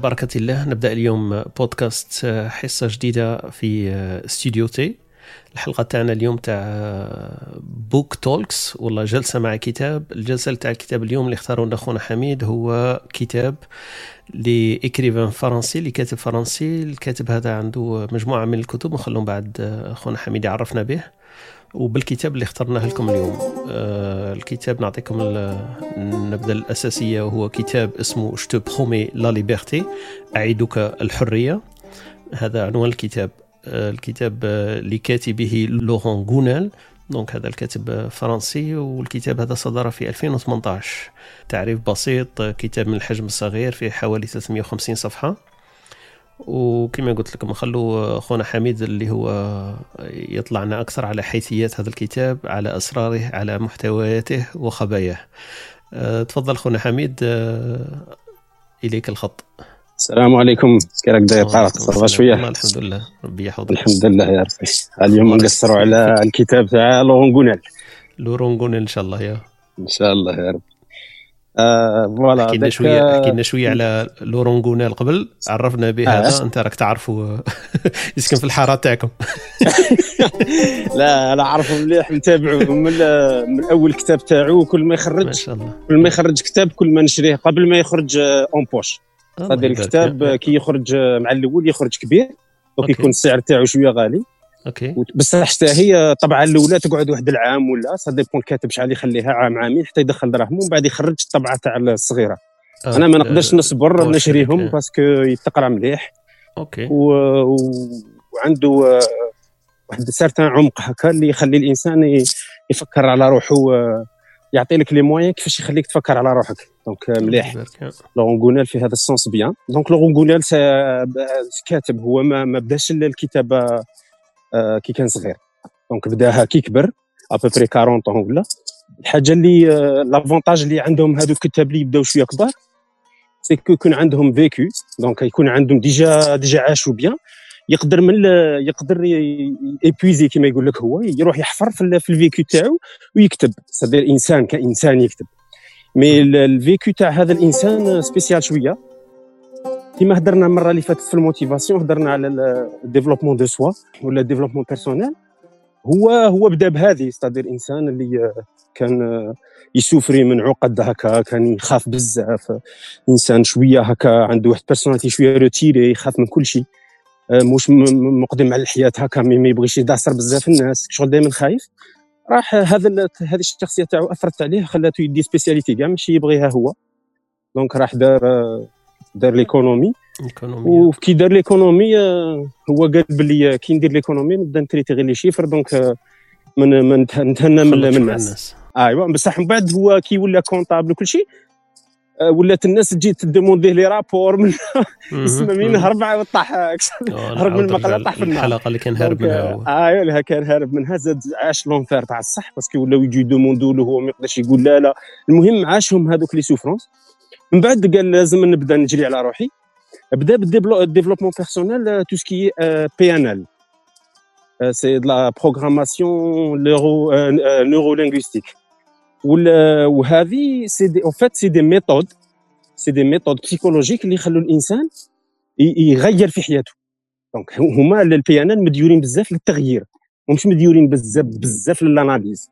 بركة الله. نبدأ اليوم بودكاست حصة جديدة في استوديو تي الحلقة تاعنا اليوم تاع book talks ولا جلسة مع كتاب. الجلسة تاع الكتاب اليوم اللي اختاروا لنا خونا حميد هو كتاب ل écrivain فرنسي اللي كاتب فرنسي. الكاتب هذا عنده مجموعة من الكتب نخلون بعد خونا حميد يعرفنا به. وبالكتاب اللي اخترناه لكم اليوم. آه الكتاب نعطيكم النبذة الأساسية وهو كتاب اسمه te promets la liberté أعدك الحرية. هذا عنوان الكتاب. آه الكتاب آه لكاتبه لوران غونال. donc هذا الكاتب فرنسي والكتاب هذا صدر في 2018 تعريف بسيط كتاب من الحجم الصغير فيه حوالي 350 صفحة. وكما قلت لكم نخلو خونا حميد اللي هو يطلعنا أكثر على حيثيات هذا الكتاب على أسراره على محتوياته وخباياه. أه تفضل خونا حميد. أه إليك الخط. السلام عليكم. كيراك داير طارق ça va شوية؟ الحمد لله. ربي يحفظك. الحمد لله يا ربي. اليوم نقصروا على الكتاب تاع لورون غونيل لورون غونيل إن شاء الله يا. إن شاء الله يا رب آه voilà حكينا شوية حكينا شوية على لورون غونيل قبل عرفنا به هذا آه. أنت راك تعرفوا يسكن في الحارة تاعكم. لا أنا اعرفه مليح نتابعه من, من أول كتاب تاعو كل ما يخرج ما شاء الله. كل ما يخرج كتاب كل ما نشريه قبل ما يخرج en poche صدر الكتاب كي يخرج مع الأول يخرج كبير donc يكون السعر تاعو شوية غالي. OK. بصح حتى هي طبعا الأولى تقعد واحد العام ولا ça dépend الكاتب شحال يخليها عام عامين حتى يدخل دراهم ومن بعد يخرج الطبعه تاع الصغيرة. آه. أنا ما نقدرش نصبر آه. نشريهم parce que يتقرأ مليح. OK. و... و... وعنده واحد certain عمق هكا اللي يخلي الإنسان يفكر على روحه يعطي لك les moyens كيفاش يخليك تفكر على روحك. donc مليح. لورون غونيل في هذا ال sens bien. donc لورون غونيل كاتب. هو ما, ما بداش الكتابة كي كان صغير. donc بداها كي كبر à peu près 40 ans ولا. الحاجة اللي l'avantage اللي عندهم هذو الكتاب اللي يبداو شوية كبار c'est que يكون عندهم vécu donc يكون عندهم déjà déjà عاشوا bien. يقدر من يقدر ي puiser كما يقول لك هو يروح يحفر في, في ال vécu تاعو ويكتب. c'est-à-dire إنسان كإنسان يكتب. mais ال vécu تاع هذا الإنسان spécial شوية. كما هضرنا المرة اللي فاتت في ال motivation هضرنا على ال développement de soi ولا ال développement personnel. هو هو بدا بهذه c'est-à-dire إنسان اللي كان ي souffrir من عقد هكا كان يخاف بزاف. إنسان شوية هكا عنده واحد personnalité شوية retirée يخاف من كل شيء. مش مقدم على الحياة هكا ما يبغيش يدعسر بزاف الناس. شغل دائما خايف. راح هذا هذه الشخصية تاعو أثرت عليه خلاته يدي spécialité كاع ماشي يبغيها هو. donc راح دار دار l'économie وكي دار l'économie هو قال بلي كي ندير l'économie نبدا ن traiter غير les chiffres donc من من نتهنى من, الناس. ايوا بصح من بعد هو كي ولا comptable وكل شيء ولات الناس تجي ت demander ه les rapports من يسمى مين؟ هرب وطاح هرب من المقله طاح في النار الحلقة اللي كان هارب منها ايوا اللي كان هارب منها. زاد عاش l'enfer تاع الصح parce que ولاو يجي ي demander و له هو ما يقدرش يقول لا لا. المهم عاشهم هذوك les souffrances من بعد قال لازم نبدا نجري على روحي. بدا بال développement personnel tout ce qui est PNL c'est de la programmation neuro-linguistique وهذه c'est des en fait c'est des méthodes c'est des méthodes psychologiques اللي يخلوا الإنسان يغير في حياته. donc هما ال PNL مديورين بزاف للتغيير. ومش مديورين بزاف بزاف لل analyse.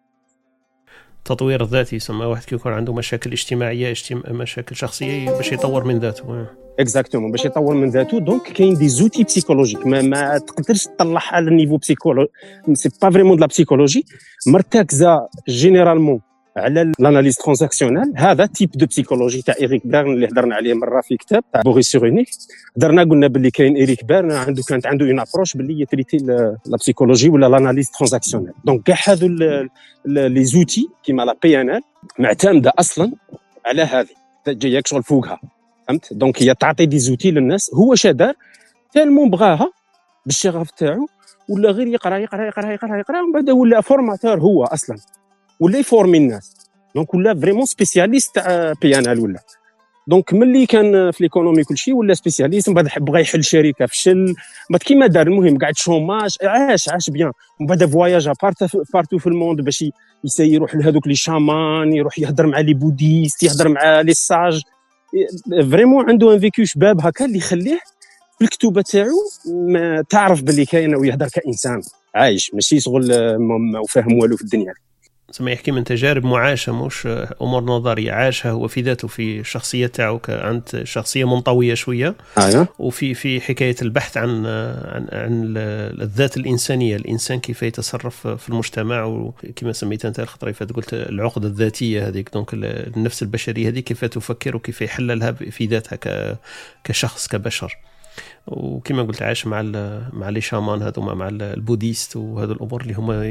التطوير الذاتي يسمى واحد كيكون عنده مشاكل اجتماعية اجتماع مشاكل شخصية باش يطور من ذاته. exactement باش يطور من ذاته. donc كاين des outils psychologiques ما, ما تقدرش تطلعها على ال niveau psychologie c'est pas vraiment de la psychologie مرتكزة généralement على ال analyse transactionnelle. هذا type de psychologie تاع إيريك بيرن اللي هضرنا عليه مرة في كتاب تاع بوريس سيرولنيك هضرنا قلنا باللي كاين إيريك بيرن عنده كانت عنده une approche باللي ي traiter la psychologie ولا ال analyse transactionnelle donc كاع هذو les outils كيما la PNL معتمدة أصلا على هذه. جاية شغل فوقها. فهمت؟ donc هي تعطي des outils للناس. هو شادار tellement بغاها بالشغف تاعو ولا غير يقرأ يقرأ يقرأ يقرأ يقرأ ومن بعد ولا formateur هو أصلا. ولا يفورمي الناس. دونك ولا فريمون سبيسياليست تاع بي ان ال ولا. donc ملي كان في l'économie كل شيء ولا spécialiste من بعد بغى يحل شركة فشل بعد كيما دار المهم قاعد chômage عاش عاش bien. من بعد voyage partout في ال monde باش يسي يروح لهذوك les chamans يروح يهضر مع les bouddhistes يهضر مع les sages. vraiment عنده un vécu شباب هكا اللي يخليه في الكتوبة تاعو تعرف باللي كاين ويهضر كإنسان. عايش ماشي شغل ما فاهم والو في الدنيا. زعما يحكي من تجارب معاشة مش أمور نظرية. عاشها هو في ذاته في الشخصية تاعو عند شخصية منطوية شوية. أيوه. وفي في حكاية البحث عن عن عن الذات الإنسانية. الإنسان كيف يتصرف في المجتمع. وكما سميت أنت الخطرة فاتت قلت العقده الذاتية هذيك. donc النفس البشرية هذه كيف تفكر وكيف يحللها في ذاتها كشخص كبشر. وكما قلت عايش مع مع les chamans هذوما مع ال bouddhistes وهذو الأمور اللي هما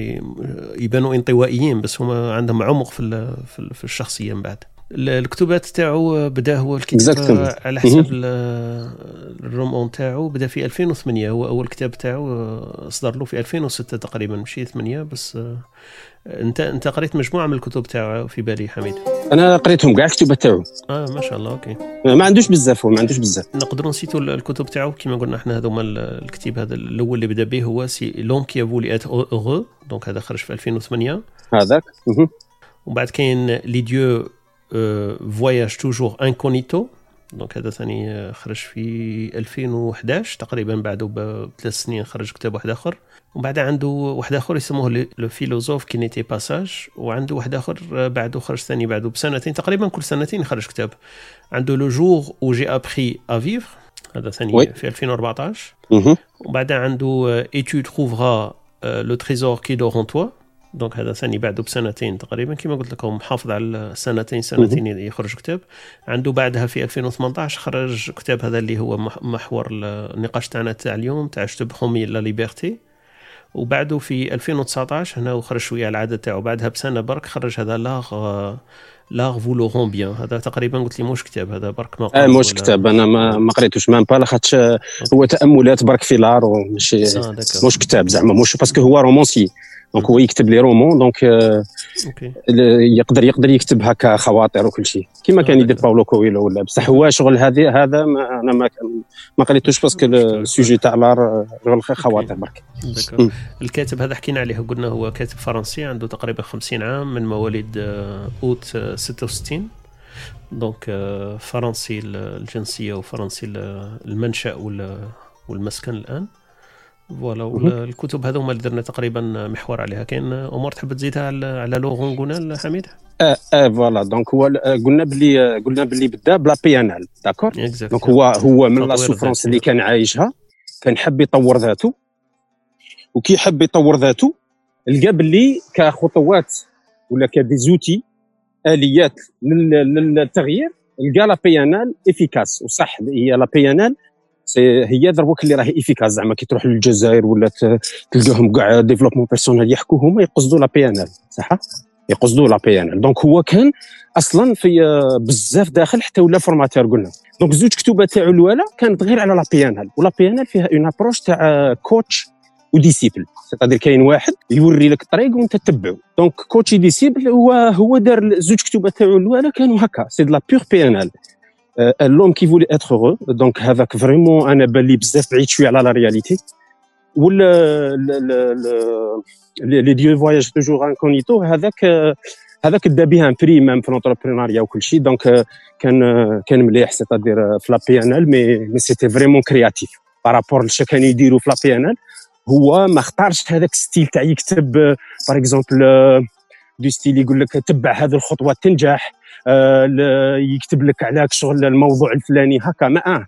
يبانوا انطوائيين بس هما عندهم عمق في في الشخصية من بعد. الكتبات تاعو بدأ هو الكتاب على حسب ال roman تاعو بدأ في 2008 هو أول كتاب تاعو صدر له في 2006 تقريبا ماشي 8 بس انت انت قريت مجموعة من الكتب تاعو في بالي حميد. أنا قريتهم كاع الكتب تاعو. آه ما شاء الله okay. ما عندوش بزاف هو ما عندوش بزاف. نقدروا نسيتوا الكتب تاعو كما قلنا إحنا هذوما الكتاب هذا الأول اللي بدأ به هو c'est l'homme qui voulait être heureux donc هذا خرج في 2008 هذاك. ومن بعد كاين les dieux voyagent toujours incognito donc هذا ثاني خرج في 2011 تقريبا بعده بثلاث سنين خرج كتاب واحد آخر. ومن بعد عنده واحد آخر يسموه le philosophe qui n'était pas sage وعنده واحد آخر بعده خرج ثاني بعده بسنتين تقريبا كل سنتين خرج كتاب. عنده le jour où j'ai appris à vivre هذا ثاني في 2014 وبعد عنده et tu trouveras le trésor qui dort en toi donc هذا ثاني بعده بسنتين تقريبا كما قلت لكم محافظ على سنتين سنتين يخرج كتاب. عنده بعدها في 2018 خرج كتاب هذا اللي هو محور النقاش تاعنا تاع اليوم تاع je te promets la liberté وبعده في 2019 هنا خرج شوية العادة تاعو. بعدها بسنة برك خرج هذا l'art l'art vous le rend bien هذا تقريبا قلت لي موش كتاب هذا برك ما آه موش كتاب. أنا ما ما قريتوش même pas لاخاطش هو تأملات برك في l'art وماشي آه موش كتاب زعما موش parce que هو romancier donc هو يكتب les romans donc يقدر يقدر يكتب هكا خواطر وكل شيء كما كان يدير باولو كويلو ولا بصح هو شغل هذه هذا ما أنا ما ما قريتوش parce que ال sujet تاع l'art شغل خواطر برك الكاتب هذا حكينا عليه. قلنا هو كاتب فرنسي عنده تقريبا 50 عام من مواليد أوت 66 donc فرنسي الجنسية وفرنسي المنشأ والمسكن الآن. voilà الكتب هذو هما اللي درنا تقريبا محور عليها. كاين امور تحب تزيدها على لورون قلنا حميد؟ آه آه voilà. donc هو قلنا بلي قلنا بلي بدا ب la PNL d'accord donc هو هو من la souffrance اللي كان عايشها كان حب يطور ذاته. وكي حب يطور ذاته لقى باللي كخطوات ولا ك des outils آليات للتغيير لقى la PNL efficace. وصح هي la PNL هي دروك اللي راهي efficace زعما كي تروح للجزائر ولا تلقاهم كاع développement personnel يحكوا هما يقصدوا la PNL صح؟ يقصدوا la PNL donc هو كان أصلا في بزاف داخل حتى ولا formateur قلنا. donc زوج كتوبة تاعو الاولى كانت غير على la PNL و la PNL فيها une approche تاع coach و disciple c'est-à-dire كاين واحد يوري لك الطريق وانت تتبعه donc coach disciple هو هو دار زوج كتوبة تاعو الاولى كانوا هكا. c'est de la pure PNL l'homme qui voulait être heureux donc هذاك vraiment أنا بان لي بزاف بعيد شوية على la réalité ولا les dieux voyagent toujours incognito هذاك هذاك دا بها un prix même في l'entrepreneuriat وكل شيء donc كان كان مليح c'est-à-dire في la PNL mais mais c'était vraiment créatif par rapport لشي كان يديروا في la PNL هو ما اختارش هذاك style تاع يكتب par exemple du style يقول لك تبع هذه الخطوات تنجح يكتب لك على شغل الموضوع الفلاني هكا. ما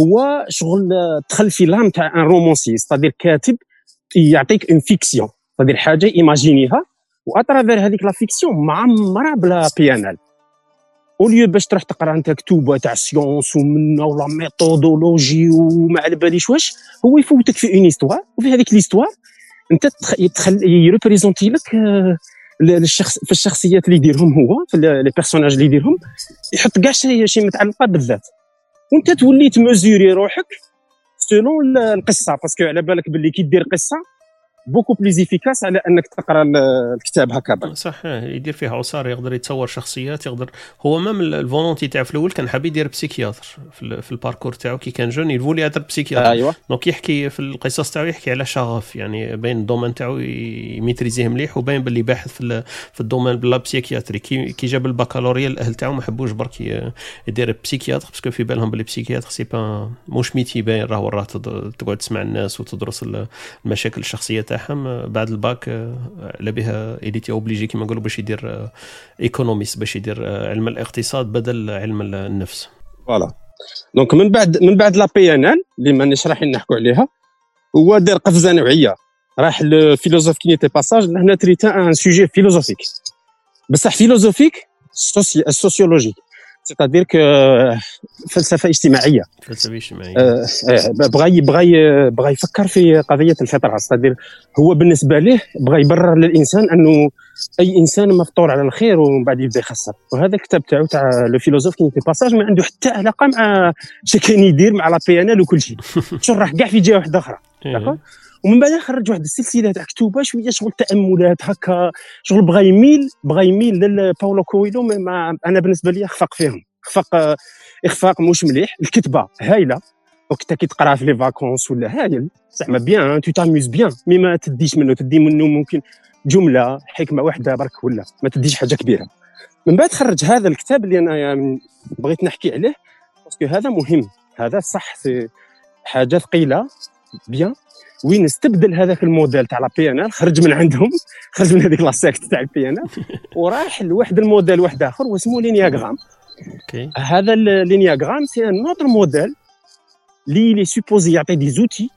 هو شغل دخل في l'âme تاع un romancier c'est-à-dire كاتب يعطيك une fiction c'est-à-dire حاجة ايماجينيها و à travers هذيك la fiction معمره ب la PNL au lieu باش تروح تقرأ أنت كتوبه تاع sciences humaines ولا méthodologie وما على باليش واش هو يفوتك في une histoire وفي هذيك l'histoire أنت يدخل يريبريزونتي لك للشخص في الشخصيات اللي يديرهم هو في les personnages اللي يديرهم يحط كاع شي شي متعلقة بالذات. وانت تولي تمزوري روحك selon القصة parce que على بالك باللي كي دير قصة beaucoup plus efficace على أنك تقرأ الكتاب هكذا. صح يدير فيه عصار يقدر يتصور شخصيات يقدر هو même ال volonté تاعو في الأول كان حاب يدير psychiatre في, ال parcours تاعو كي كان jeune il voulait être psychiatre أيوه. donc يحكي في القصص تاعو يحكي على شغف يعني باين ال domaine تاعو يميتريزيه مليح وباين باللي باحث في, في ال domaine de la psychiatrie. كي, كي جاب البكالوريا الأهل تاعو ما حبوش برك يدير psychiatre parce que في بالهم باللي psychiatre c'est pas موش métier bien راه تقعد تسمع الناس وتدرس المشاكل الشخصية تاعهم بعد الباك على بها il était obligé كيما نقولوا باش يدير économiste باش يدير علم الاقتصاد بدل علم النفس. voilà. donc من بعد من بعد la PNL اللي مانيش رايحين نحكوا عليها هو دار قفزة نوعية. راح le philosophe qui n'était pas sage هنا traita un sujet philosophique بصح philosophique sociologique c'est-à-dire que فلسفة اجتماعيه فلسفة اجتماعية. آه بغى بغى بغى يفكر في قضية الفطرة. c'est-à-dire هو بالنسبة له بغى يبرر للإنسان أنه أي إنسان مفطور على الخير ومن بعد يبدأ يخسر. وهذا الكتاب تاعو تاع le philosophe qui pas sage ما عنده حتى علاقة مع اش كان يدير مع la PNL وكل شيء. شرح كاع في جهة واحدة أخرى. d'accord ومن بعد خرج واحد السلسلة تاع كتوبة شوية شغل تأملات هكا شغل بغى يميل بغى يميل لباولو كويلو ما أنا بالنسبة لي أخفق فيهم. اخفاق إخفاق مش مليح. الكتبة هايلة. وقت كي تقرا في les vacances ولا هايل زعما bien tu t'amuses bien mais ما تديش منه تدي منه ممكن جملة حكمة واحدة برك ولا. ما تديش حاجة كبيرة. من بعد خرج هذا الكتاب اللي أنا يعني بغيت نحكي عليه parce que هذا مهم. هذا صح حاجة ثقيلة. bien. وين استبدل هذاك الموديل تاع la PNL خرج من عندهم خرج من هذيك la secte تاع ال PNL وراح لواحد الموديل واحد آخر واسمه l'ennéagramme ok. هذا l'ennéagramme c'est un autre modèle اللي il est supposé يعطي des outils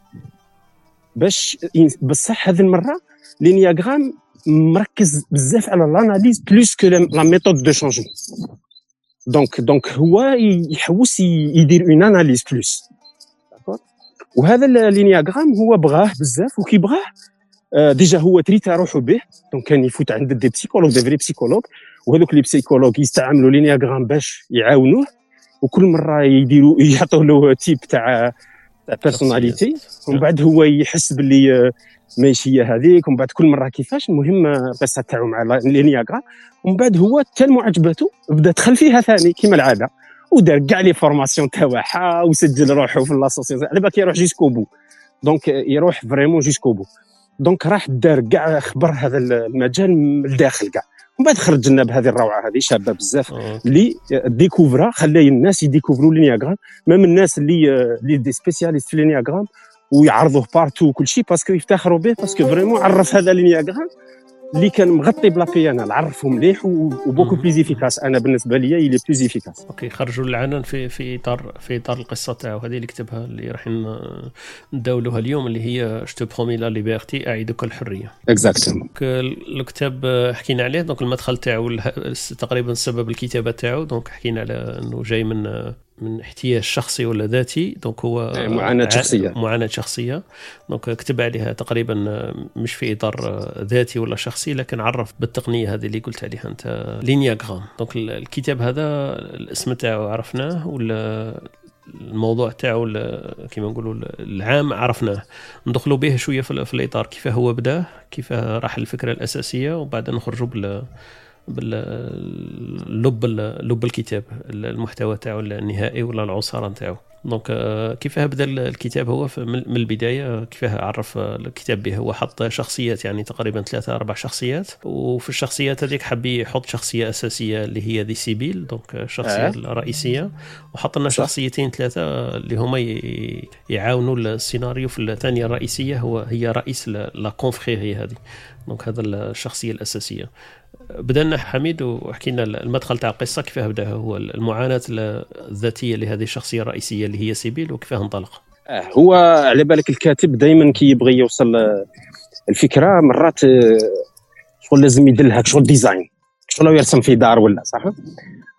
باش بصح هذه المرة l'ennéagramme مركز بزاف على l'analyse plus que la méthode de changement donc donc هو يحوس يدير une analyse plus وهذا ال l'ennéagramme هو بغاه بزاف وكي بغاه déjà هو traita روحو به donc كان يفوت عند des psychologues des vrais psychologues وهذوك les psychologues يستعملوا l'ennéagramme باش يعاونوه وكل مرة يديروا يعطوا له type تاع تاع personnalité ومن بعد هو يحس باللي ماشي هي هذيك ومن بعد كل مرة كيفاش المهم القصة تاعو مع l'ennéagramme ومن بعد هو حتى معجبته بدا دخل فيها ثاني كما العادة. ودار كاع les formations تاعها وسجل روحه في l'association على بالك يروح jusqu'au bout. donc يروح vraiment jusqu'au bout. donc راح دار كاع خبر هذا المجال من الداخل كاع. ومن بعد خرج لنا بهذه الروعة هذه شابة بزاف اللي découvra خلى الناس ي découvr وا l'ennéagramme même الناس اللي اللي des spécialistes في l'ennéagramme ويعرضوه partout وكل شيء parce que يفتخروا به parce que vraiment عرف هذا l'ennéagramme اللي كان مغطي ب la PNL عرفه مليح و beaucoup plus efficace. أنا بالنسبة لي il est plus efficace. ok خرجوا العنان في في اطار في إطار القصة تاعو هذه اللي كتبها اللي راح نداولوها اليوم اللي هي je te promets la liberté أعدك الحرية exactement الكتاب حكينا عليه donc المدخل تاعو تقريبا سبب الكتابة تاعو donc حكينا على إنه جاي من من احتياج شخصي ولا ذاتي donc هو معاناة شخصية. معاناة شخصية. donc كتب عليها تقريبا مش في إطار ذاتي ولا شخصي لكن عرف بالتقنية هذه اللي قلت عليها أنت. l'ennéagramme. donc الكتاب هذا الاسم تاعو عرفناه ولا الموضوع تاعو كيما نقولوا العام عرفناه. ندخلوا به شوية في الإطار كيف هو بدأ كيف راح الفكرة الأساسية وبعدين نخرجوا بال باللب لب الكتاب المحتوى تاعو النهائي ولا العصارة تاعو donc كيف بدأ الكتاب هو من البداية كيف عرف الكتاب به؟ هو حط شخصيات يعني تقريبا ثلاثة أربع شخصيات وفي الشخصيات هذيك حب يحط شخصية أساسية اللي هي دي سيبيل donc الشخصية آه. الرئيسية وحط لنا شخصيتين ثلاثة اللي هما يعاونوا السيناريو في الثانية الرئيسية هو هي رئيس la confrérie هذه. donc هذا الشخصية الأساسية. بدأنا حميد وحكينا المدخل تاع القصة كيف بدأ؟ هو المعاناة الذاتية لهذه الشخصية الرئيسية اللي هي سيبيل وكيف انطلق؟ هو على بالك الكاتب دائما كي يبغي يوصل الفكرة مرات شغل لازم يدير لها شغل design. شغل يرسم في دار ولا صح؟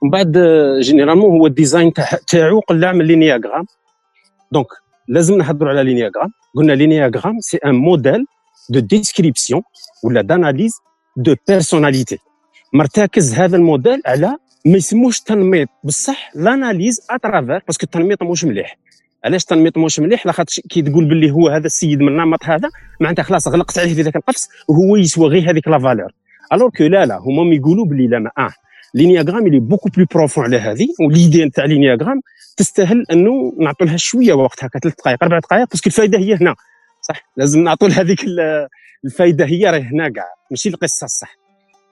ومن بعد généralement هو ال design تاعو قلع من l'ennéagramme. donc لازم نهضروا على l'ennéagramme. قلنا l'ennéagramme c'est un modèle de description ولا d'analyse de personnalité مرتكز هذا الموديل على ما يسموش تنميط بصح l'analyse à travers parce que التنميط مش مليح علاش التنميط مش مليح لاخاطش كي تقول باللي هو هذا السيد من النمط هذا معناتها خلاص غلقت عليه في ذاك القفص وهو يسوى غير هذيك la valeur alors que لا لا هما يقولوا باللي لا ما آه l'ennéagramme il est beaucoup plus profond على هذه و l'idée نتاع l'ennéagramme تستاهل انه نعطوا لها شوية وقت هكا ثلاث دقائق أربع دقائق parce que الفائده هي هنا صح. لازم نعطوا هذيك الفائده هي راهي هنا كاع ماشي القصة الصح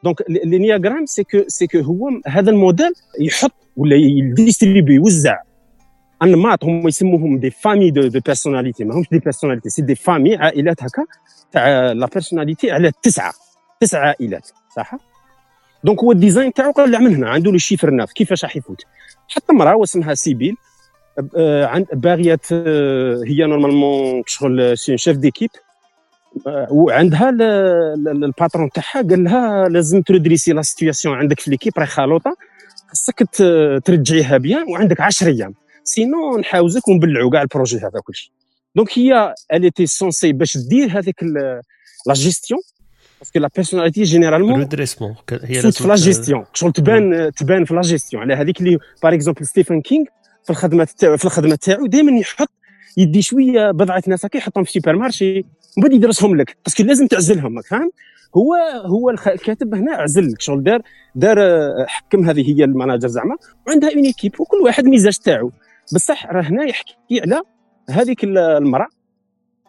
donc l'ennéagramme c'est que c'est que هو هذا الموديل يحط ولا ي distribuer يوزع انماط هم يسموهم des familles de, de personnalité ماهمش des personnalités c'est des familles عائلات هكا تاع la personnalité على تسعة. تسع عائلات صح؟ donc هو ال design تاعو قال من هنا عنده le chiffre neuf كيفاش راح يفوت؟ حتى امراه واسمها سيبيل. عند باغية هي normalement شغل c'est chef d'équipe وعندها ال patron تاعها قال لها لازم ت dresser la situation عندك في l'équipe راهي خالوطة. خاصك ترجعيها bien وعندك 10 أيام. sinon نحاوزك ونبلعوا كاع ال projet هذا كلشي donc هي était censée باش دير هذيك la gestion parce que la personnalité généralement redressement هي في لا جيستيون شغل تبان تبان في لا جيستيون على هذيك اللي par exemple ستيفن كينغ في الخدمة تاعو في الخدمة تاعو دائما يحط يدي شوية بضعة ناس هكا يحطهم في supermarché ومن بعد يدرسهم لك parce que لازم تعزلهم فاهم؟ هو هو الكاتب هنا عزل لك شغل دار دار حكم هذه هي ال manager زعما وعندها une équipe وكل واحد ميزاج تاعو. بصح راه هنا يحكي على هذيك المرأة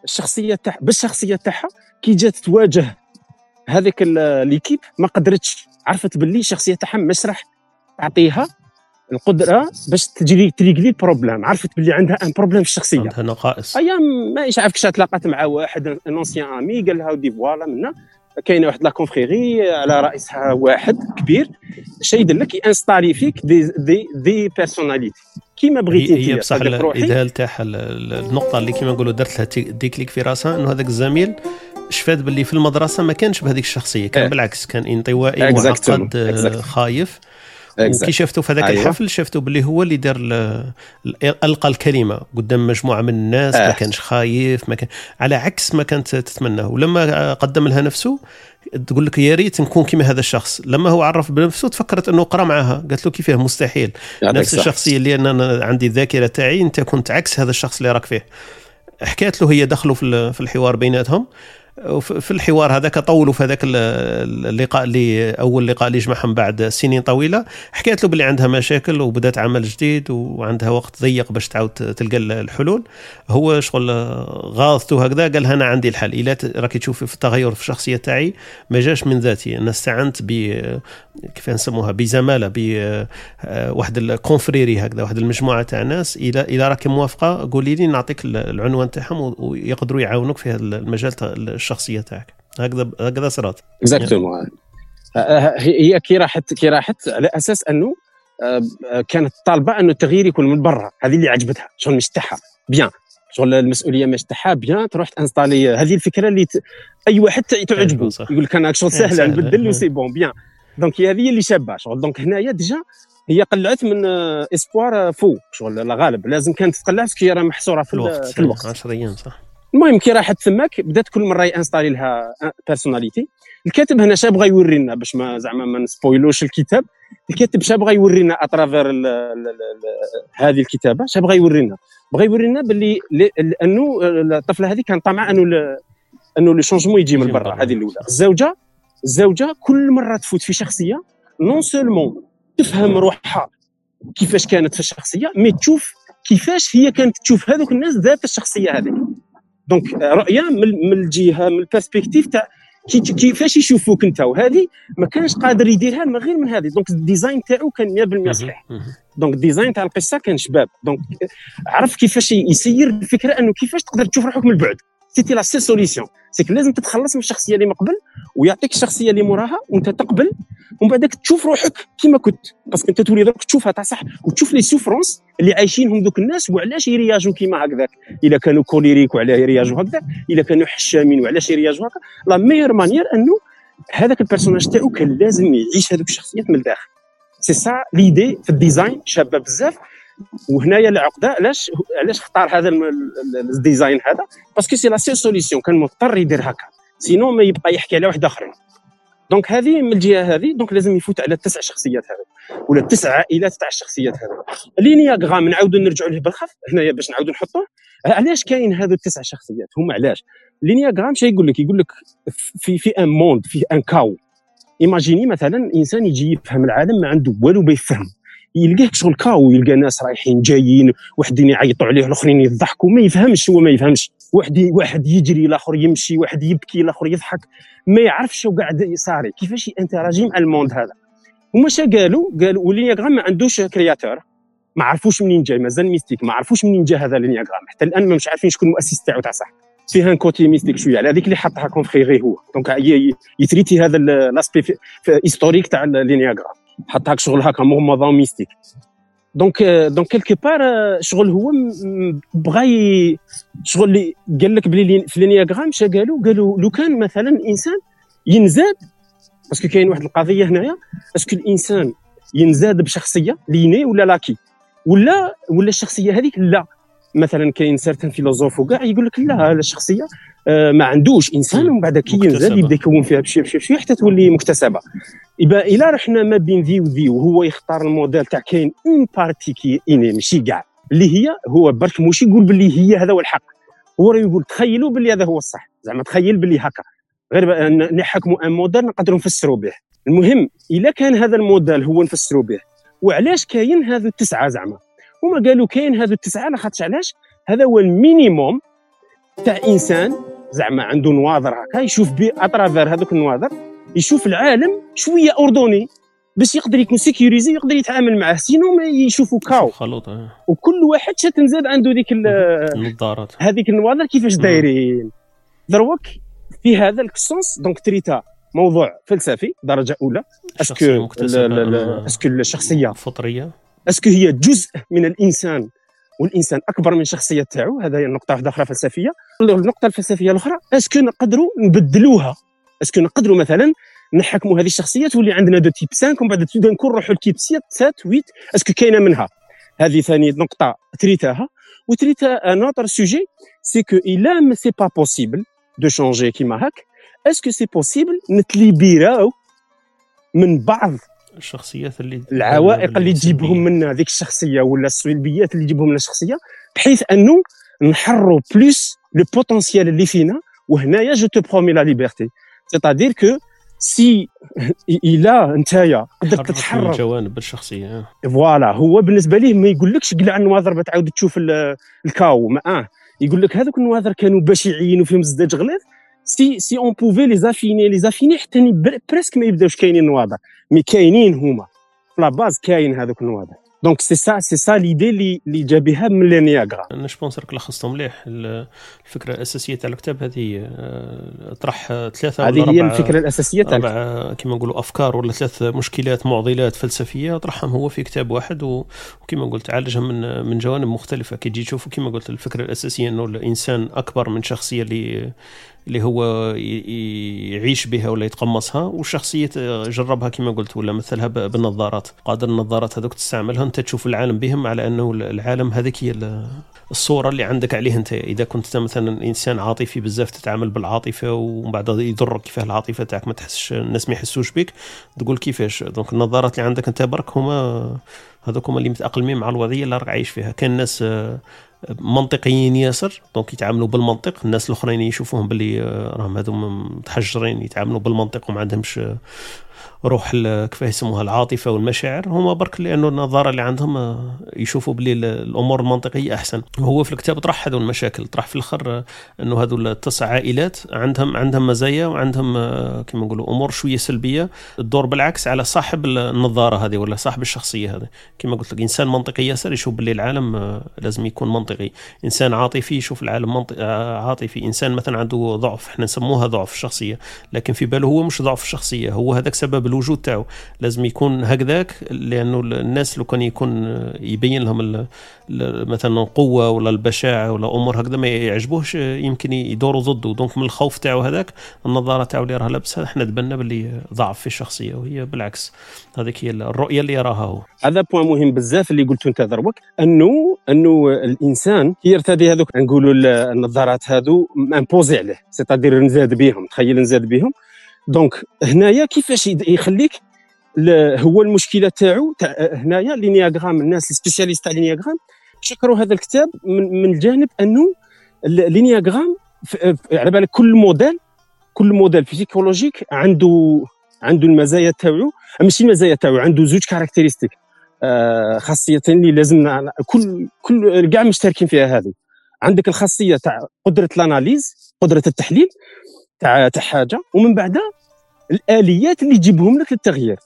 الشخصية تاعها بالشخصية تاعها كي جات تواجه هذيك l'équipe ما قدرتش عرفت باللي الشخصية تاعها مش راح تعطيها القدرة باش تجري ت régler ال problème عرفت باللي عندها un problème في الشخصيه عندها نقائص. أيام ما عارف كيش تلاقات مع واحد un ancien ami قال لها ودي voilà منا. كاينة واحد la confrérie على رئيسها واحد كبير. شي يدير لك ي installer فيك des des des personnalités كيما بغيتي هي بصح الاذهال تاعها النقطة اللي كيما نقولوا درت لها déclic في راسها إنه هذاك الزميل شفات باللي في المدرسة ما كانش بهذيك الشخصية كان بالعكس كان انطوائي معقد خايف. وكي شفتوا في هذاك أيوة. الحفل شفتوا باللي هو اللي دار ألقى الكلمة قدام مجموعة من الناس آه. ما كانش خايف ما كان على عكس ما كانت تتمناه. ولما قدم لها نفسه تقول لك يا ريت نكون كيما هذا الشخص. لما هو عرف بنفسه تفكرت إنه قرأ معها قالت له كيفاه مستحيل. نفس الشخصية اللي أنا عندي الذاكرة تاعي أنت كنت عكس هذا الشخص اللي راك فيه. حكيت له هي دخلوا في الحوار بيناتهم. في الحوار هذاك طولوا في هذاك اللقاء اللي أول لقاء اللي جمعهم بعد سنين طويلة حكيت له باللي عندها مشاكل وبدات عمل جديد وعندها وقت ضيق باش تعاود تلقى الحلول. هو شغل غاضته هكذا قال أنا عندي الحل إلا راكي تشوفي في التغير في الشخصية تاعي ما جاش من ذاتي أنا استعنت كيف نسموها بزمالة بواحد ال confrérie هكذا واحد المجموعة تاع ناس إلى إلى راكي موافقة قولي لي نعطيك العنوان تاعهم ويقدروا يعاونوك في هذا المجال الشخصية تاعك. هكذا هكذا صرات exactement هي كي راحت كي راحت على أساس أنه آه، كانت طالبة أنه التغيير يكون من برا. هذه اللي عجبتها شغل مش تاعها bien شغل المسؤولية مش تاعها bien تروح ت installer هذه الفكرة اللي ت... أي واحد تعجبه يقول لك أنا شغل سهله نبدل و c'est bon bien donc هي هذه اللي شابه شغل donc هنايا déjà هي قلعت من espoir faux شغل غالب لازم كانت تقلع parce que راه محصوره في الوقت, في الوقت. 10 أيام صح المهم كي راحت تماك بدأت كل مرة ي installer لها personnalité الكاتب هنا شا بغى يوري لنا باش ما زعما ما نسبويلوش الكتاب. الكاتب شا بغى يوري لنا à travers هذه الكتابة. شا بغى يوري لنا بغى يوري لنا باللي انه الطفلة هذه كان طمع انه انه le changement يجي من برا. هذه الأولى. الزوجة الزوجة كل مرة تفوت في شخصية non seulement تفهم روحها كيفاش كانت في الشخصية mais تشوف كيفاش هي كانت تشوف هذوك الناس ذات الشخصية هذيك donc رؤية من الجهة من ال perspective تاع كيفاش يشوفوك انت. وهذه ما كانش قادر يديرها من غير من هذه. donc ال design تاعو كان 100% صحيح. donc ال design تاع القصة كان شباب. donc عرف كيفاش يسير الفكرة أنه كيفاش تقدر تشوف روحك من البعد c'était la seule solution c'est que لازم تتخلص من الشخصية اللي مقبل ويعطيك الشخصية اللي موراها وأنت تقبل. ومن بعدك تشوف روحك كيما كنت. parce que أنت تولي درك تشوفها تاع صح وتشوف les souffrances اللي عايشينهم دوك الناس وعلاش يرياجوا كيما هكذاك. إلا كانوا colériques وعلاه يرياجوا هكذا إلا كانوا حشامين وعلاش يرياجوا هكا. la meilleure manière انه هذاك ال personnage تاعو كان لازم يعيش هذوك الشخصيات من الداخل c'est ça l'idée في ال design شابة بزاف. وهنايا العقدة علاش علاش اختار هذا ال design هذا؟ parce que c'est la seule solution كان مضطر يدير هكا. sinon ما يبقى يحكي على واحد آخرين. donc هذه من الجهة هذه donc لازم يفوت على التسع شخصيات هذا ولا التسع عائلات تاع الشخصيات هذا l'ennéagramme نعاودوا نرجعوا له بالخف هنايا باش نعاودوا نحطوه علاش كاين هذو التسع شخصيات؟ هما علاش؟ l'ennéagramme شنو يقول لك يقول لك في في un monde في un chaos imagine مثلا إنسان يجي يفهم العالم ما عنده والو ما يفهم يلقاه شغل كاو يلقى ناس رايحين جايين وحدين يعيطوا عليه الآخرين يضحكوا ما يفهمش هو ما يفهمش. واحد واحد يجري الآخر يمشي واحد يبكي الآخر يضحك ما يعرفش شو قاعد صاري كيفاش ي interagir مع ال monde هذا؟ هما شا قالوا؟ قالوا و l'ennéagramme ما عندوش créateur. ما عرفوش منين جاي مازال mystique ما عرفوش منين جا هذا l'ennéagramme حتى الآن ما مش عارفين شكون المؤسس تاعو تاع صح. فيها un côté mystique شوية على هذيك اللي حطها confrérie هو. donc ي traiter هذا l'aspect historique تاع اللينياغرام حطها شغل هكا مغمضه mystique donc donc quelque part شغل هو بغى شغل اللي قال لك بلي في l'ennéagramme شا قالوا قالوا لو كان مثلا انسان ينزاد parce que كاين واحد القضية هنايا est-ce que الإنسان ينزاد بشخصية l'inné ولا l'acquis؟ ولا ولا الشخصية هذيك لا. مثلا كاين certains philosophes وكاع يقول لك لا هذا الشخصية آه، ما عندوش إنسان ومن بعد كي ينزل يبدأ يكون فيها بشي بشي بشي حتى تولي مكتسبة. يبقى إلا رحنا ما بين ذي وذي وهو يختار الموديل تاع كاين une partie qui est innée ماشي كاع اللي هي هو برك موش يقول باللي هي هذا هو الحق. هو يقول تخيلوا باللي هذا هو الصح زعما تخيل باللي هكا. غير نحكموا un modèle نقدروا نفسروا به. المهم إلا كان هذا الموديل هو نفسروا به وعلاش كاين هذو التسعة زعما؟ هما قالوا كاين هذو التسعة لاخاطش علاش؟ هذا هو ال minimum تاع إنسان زعما عنده نواظر هكا يشوف à travers هذوك النواظر يشوف العالم شوية ordonné باش يقدر يكون sécurisé يقدر يتعامل معاه sinon ما يشوفوا كاو. خلوط آه. وكل واحد شا تنزاد عنده ديك النظارات. هذيك النواظر كيفاش دايرين. دروك في هذا ال sens donc traita موضوع فلسفي درجة أولى. est-ce que est-ce que الشخصيه فطرية. est-ce que هي جزء من الإنسان والإنسان أكبر من الشخصيه تاعو؟ هذا هي النقطة واحدة أخرى فلسفية. النقطة الفلسفية الأخرى est-ce que نقدروا نبدلوها؟ est-ce que نقدروا مثلا نحكموا هذه الشخصيه تولي عندنا du type 5 ومن بعد تبدأ نكون نروحوا ل type 7 8 est-ce que كاينة منها؟ هذه ثاني نقطة تريتاها. و traita un autre sujet c'est que الا ما c'est pas possible de changer كيما هاك est-ce que c'est possible نتليبيراو من بعض الشخصيات اللي العوائق اللي تجيبهم من هذيك الشخصية ولا السلبيات اللي تجيبهم من الشخصية بحيث أنه نحروا plus le potentiel اللي فينا وهنايا je te promets la liberté c'est-à-dire que si إلى نتايا قدرت تتحرر. الجوانب الشخصية. voilà هو بالنسبة ليه ما يقولكش قلع النواظر تعاود تشوف الكاو ما آه يقول لك هذوك النواظر كانوا بشعين وفيهم زجاج غليظ si si on peut les affiner les affiner حتى presque ما يبداوش كاينين نواظر mais كاينين هما. في la base كاين هذوك النواظر donc c'est ça c'est ça l'idée اللي اللي جا بها من l'ennéagramme أنا je pense راك لخصتهم مليح. الفكرة الأساسية تاع الكتاب هذه آه، طرح ثلاثة هذه هي الفكرة الأساسية تاع أربع كما نقولوا أفكار ولا ثلاث مشكلات معضلات فلسفية طرحهم هو في كتاب واحد وكما قلت عالجها من من جوانب مختلفة. كي تجي تشوف كما قلت الفكرة الأساسية إنه الإنسان أكبر من شخصية اللي اللي هو يعيش بها ولا يتقمصها والشخصيه جربها كما قلت ولا مثلها بالنظارات. قادر النظارات هذوك تستعملها انت تشوف العالم بهم على أنه العالم هذيك هي الصورة اللي عندك عليه انت. إذا كنت مثلا إنسان عاطفي بزاف تتعامل بالعاطفة ومن بعد يضرك كيفاه العاطفة تاعك ما تحسش الناس ما يحسوش بك تقول كيفاش. دونك النظارات اللي عندك انت برك هما هذوك هما اللي متأقلمين مع الوضعية اللي راك عايش فيها. كان الناس منطقيين ياسر. دونك يتعاملوا بالمنطق. الناس الأخرين يشوفوهم باللي آه، راهم هذو متحجرين يتعاملوا بالمنطق وما عندهمش روح كيف يسموها العاطفة والمشاعر هما برك لأنه النظارة اللي عندهم آه، يشوفوا بلي الأمور المنطقية أحسن. وهو في الكتاب طرح هذو المشاكل طرح في الأخر آه، إنه هذو التسع عائلات عندهم عندهم مزايا وعندهم آه، كما نقولوا أمور شوية سلبية. تدور بالعكس على صاحب النظارة هذه ولا صاحب الشخصية هذه. كما قلت لك إنسان منطقي ياسر يشوف بلي العالم لازم يكون منطقي. إنسان عاطفي يشوف العالم منطق عاطفي. إنسان مثلا عنده ضعف إحنا نسموها ضعف الشخصية لكن في باله هو مش ضعف الشخصية هو هذاك سبب الوجود تاعو. لازم يكون هكذاك لأنه الناس لو كان يكون يبين لهم مثلا القوه ولا البشاعة ولا أمور هكذا ما يعجبوهش يمكن يدوروا ضده. دونك من الخوف تاعو هذاك النظارة تاعو اللي راها لابسها إحنا تبنى باللي ضعف في الشخصية وهي بالعكس. هذيك هي الرؤية اللي يراها هو. هذا point مهم بزاف اللي قلته أنت دروك. أنه أنه الإنسان يرتدي هذوك نقولوا النظارات هذو imposé عليه. c'est-à-dire نزاد بهم تخيل نزاد بهم donc هنايا كيفاش يخليك هو المشكلة تاعو تاع هنايا l'ennéagramme الناس spécialistes تاع l'ennéagramme شكروا هذا الكتاب من, من الجانب أنه l'ennéagramme على بالك كل موديل كل modèle psychologique عنده عنده المزايا تاعو ماشي المزايا تاعو عنده زوج caractéristiques خاصيه اللي لازم كل كل كاع مشتركين فيها هذه عندك الخاصية تاع قدرة ال analyse قدرة التحليل تاع تاع حاجة ومن بعدها الآليات اللي تجيبهم لك للتغيير.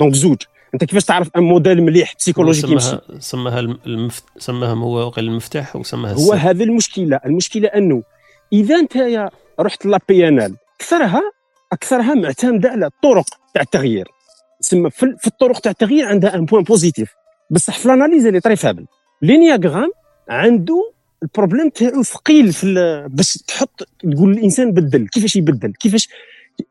donc زوج أنت كيفاش تعرف أن موديل مليح psychologie سماها سماها المفت... سماها هو المفتاح وسماها هو هذه المشكلة. المشكلة أنه إذا أنت رحت la PNL اكثرها أكثرها معتمدة على الطرق تاع التغيير. تسمى في الطرق تاع التغيير عندها un point positif بصح في ال analyse elle est très faible l'ennéagramme عنده ال problème تاعو ثقيل في باش تحط تقول الإنسان بدل. كيفاش يبدل؟ كيفاش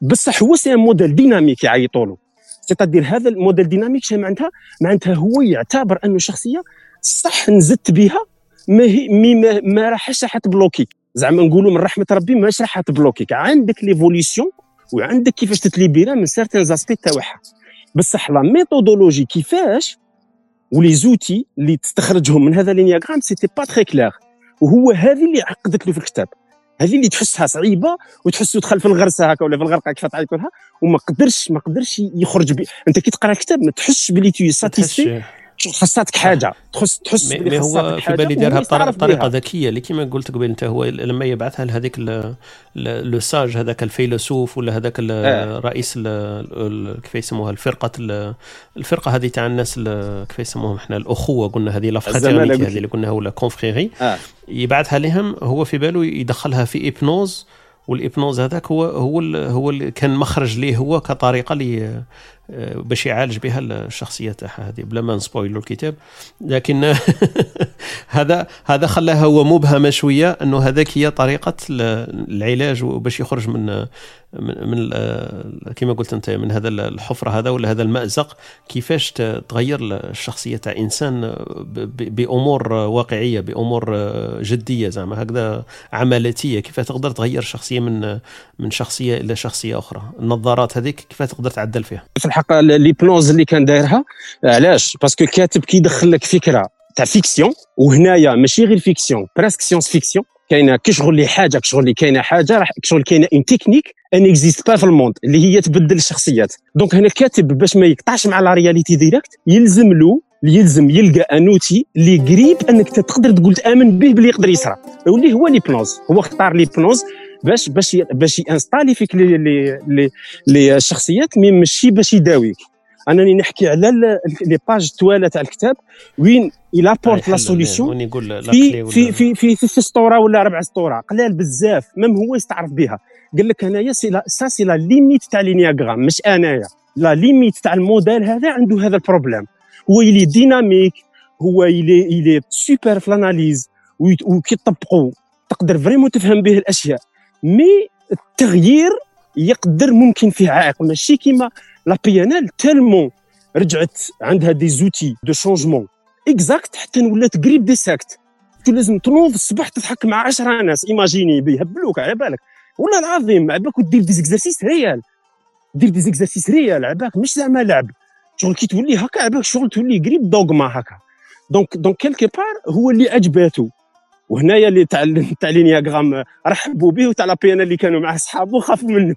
بصح هو c'est modèle dynamique يعيطوا له c'est-à-dire هذا ال modèle dynamique شنو معناتها معناتها هو يعتبر أنه شخصية صح نزدت بها ما هي ما, ما راحش راح تبلوكيك زعما نقولوا من رحمة ربي ماش راح تبلوكيك عندك l'évolution وعندك كيفاش تتليبيرا من certains aspects تاعها بصح la méthodologie كيفاش و les outils اللي تستخرجهم من هذا l'ennéagramme c'était pas très clair وهو هذه اللي عقدت له في الكتاب. هذه اللي تحسها صعيبة وتحسه دخل في الغرسه هكا ولا في الغرقه كيف تعيط لها وما قدرش ما قدرش يخرج بي أنت كي تقرا الكتاب ما تحسش بلي t'es satisfait خاصاتك حاجة. تحس تحس mais هو في بالي دارها بطريقه ذكية. اللي كما قلت قبل أنت هو لما يبعثها لهذيك le sage هذاك الفيلسوف ولا هذاك الرئيس كيف يسموها؟ الفرقة الفرقة هذه تاع الناس كيف يسموهم إحنا؟ الأخوة قلنا هذه la fraternité هذه اللي قلناها ولا confrérie آه. يبعثها لهم هو في باله يدخلها في hypnose وال hypnose هذاك هو هو هو كان مخرج ليه هو كطريقة لي باش يعالج بها الشخصيه تاعها هذه. بلا ما نسبويلو الكتاب. لكن هذا هذا خلاها هو مبهمة شوية أنه هذاك هي طريقة العلاج باش يخرج من من, كما قلت أنت من هذا الحفرة هذا ولا هذا المأزق. كيفاش تغير الشخصية تاع إنسان بأمور واقعية بأمور جدية زعما. هكذا عملاتيه كيف تقدر تغير شخصية من من شخصية إلى شخصية أخرى؟ النظارات هذيك كيف تقدر تعدل فيها؟ في الحق l'hypnose اللي كان دايرها. علاش؟ parce que الكاتب كيدخل لك فكرة تاع fiction وهنايا ماشي غير fiction presque science-fiction كاينة كشغل اللي حاجة كشغل اللي كاينة حاجة راح كشغل كاينة une technique n'existe pas في ال monde اللي هي تبدل الشخصيات. donc هنا الكاتب باش ما يقطعش مع la réalité directe يلزم له يلزم يلقى un outil اللي قريب إنك تقدر تقول تآمن به باللي يقدر يصرى واللي هو l'hypnose هو اختار ليبنوز باش باش باش ي installer فيك les les les الشخصيات mais ماشي باش يداويك أنني نحكي على les pages طواله تاع الكتاب وين il apporte la solution في في في في في سطوره ولا ربع سطوره قلال بزاف même هو يستعرف بها قال لك انايا c'est ça c'est la limite تاع l'ennéagramme مش أنايا. la limite تاع الموديل هذا عنده هذا ال problème. هو il est dynamique هو il est il est super في ال analyse وكي تطبقوا تقدر vraiment تفهم به الأشياء. mais التغيير يقدر ممكن فيه عائق. ماشي كيما la PNL tellement رجعت عندها des outils de changement. exact حتى ولات قريب des sectes. لازم تنوض الصباح تضحك مع 10 ناس. imagine بيهبلوك على بالك. والله العظيم عباك ودير des exercices réels دير des exercices réels عباك مش زعما لعب. شغل كي تولي هكا عباك شغل تولي قريب دوغما هكا. donc donc quelque part هو اللي عجباتو وهنايا اللي تاع تاع l'ennéagramme رحبوا به وتاع la PNL اللي كانوا مع صحابه خافوا منه.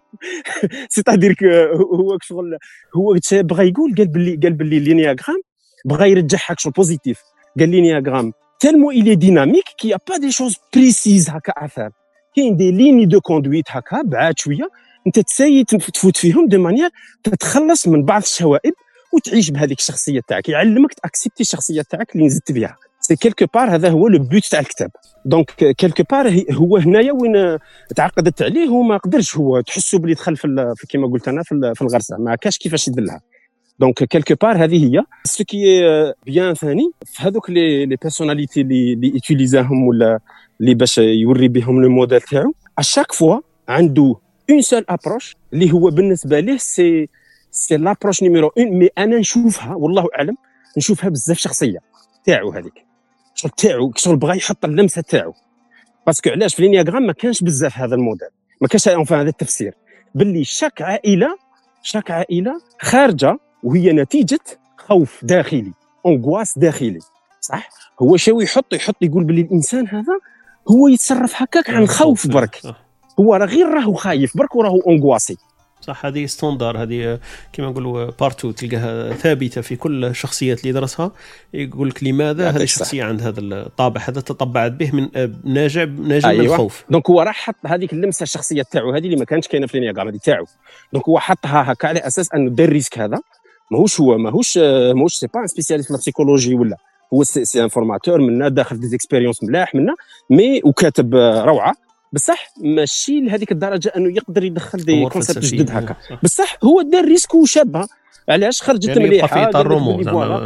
c'est-à-dire هو شغل هو بغى يقول قال باللي قال باللي l'ennéagramme بغى يرجعها شغل positif قال l'ennéagramme tellement il est dynamique qu'y a pas des choses précises هكا اثار كاين des lignes de conduite هكا بعاد شوية. أنت تساي تفوت فيهم de manière تتخلص من بعض الشوائب وتعيش بهذيك الشخصية تاعك. يعلمك ت accepter الشخصية تاعك اللي نزدت بها. c'est quelque part هذا هو le but تاع الكتاب. donc quelque part هو هنايا وين تعقدت عليه وما قدرش هو تحسوا بلي دخل في كيما قلت أنا في الغرسة. ما كاش كيفاش يدلها donc quelque part هذه هي. ce qui est bien ثاني في هذوك les les personnalités اللي اللي utilisa هم ولا اللي باش يوري بهم le modèle تاعو à chaque fois عنده une seule approche اللي هو بالنسبة ليه c'est c'est l'approche numéro 1 mais أنا نشوفها والله أعلم نشوفها بزاف شخصية تاعو هذيك. شغل تاعو شغل بغى يحط اللمسة تاعو. parce que علاش؟ في l'ennéagramme ما كانش بزاف هذا الموديل. ما كانش enfin هذا التفسير. باللي chaque عائلة chaque عائلة خارجة وهي نتيجة خوف داخلي angoisse داخلي. صح؟ هو شاوي يحط؟ يحط يقول باللي الإنسان هذا هو يتصرف هكاك عن خوف برك. هو راه غير راهو خايف برك وراهو angoissé صح هذه standard هذه كما نقولوا partout تلقاها ثابتة في كل الشخصيات اللي درسها. يقول لك لماذا هذه الشخصية عند هذا الطابع؟ هذا تطبعت به من ناجع ناجع أيوة. من الخوف. donc هو راح حط هذيك اللمسة الشخصية تاعو هذه اللي ما كانتش كاينة في l'ennéagramme هذه تاعو. donc هو حطها هكا على أساس أنه دار ال risque هذا. ماهوش هو ماهوش ماهوش c'est pas spécialiste في ال psychologie ولا. هو c'est un formateur منا داخل des expériences ملاح منا mais وكاتب روعة. بصح ماشي لهذيك الدرجة أنه يقدر يدخل des concepts جدد هكا. بصح هو دار risque وشابها علاش خرجت يعني مليحه في اطار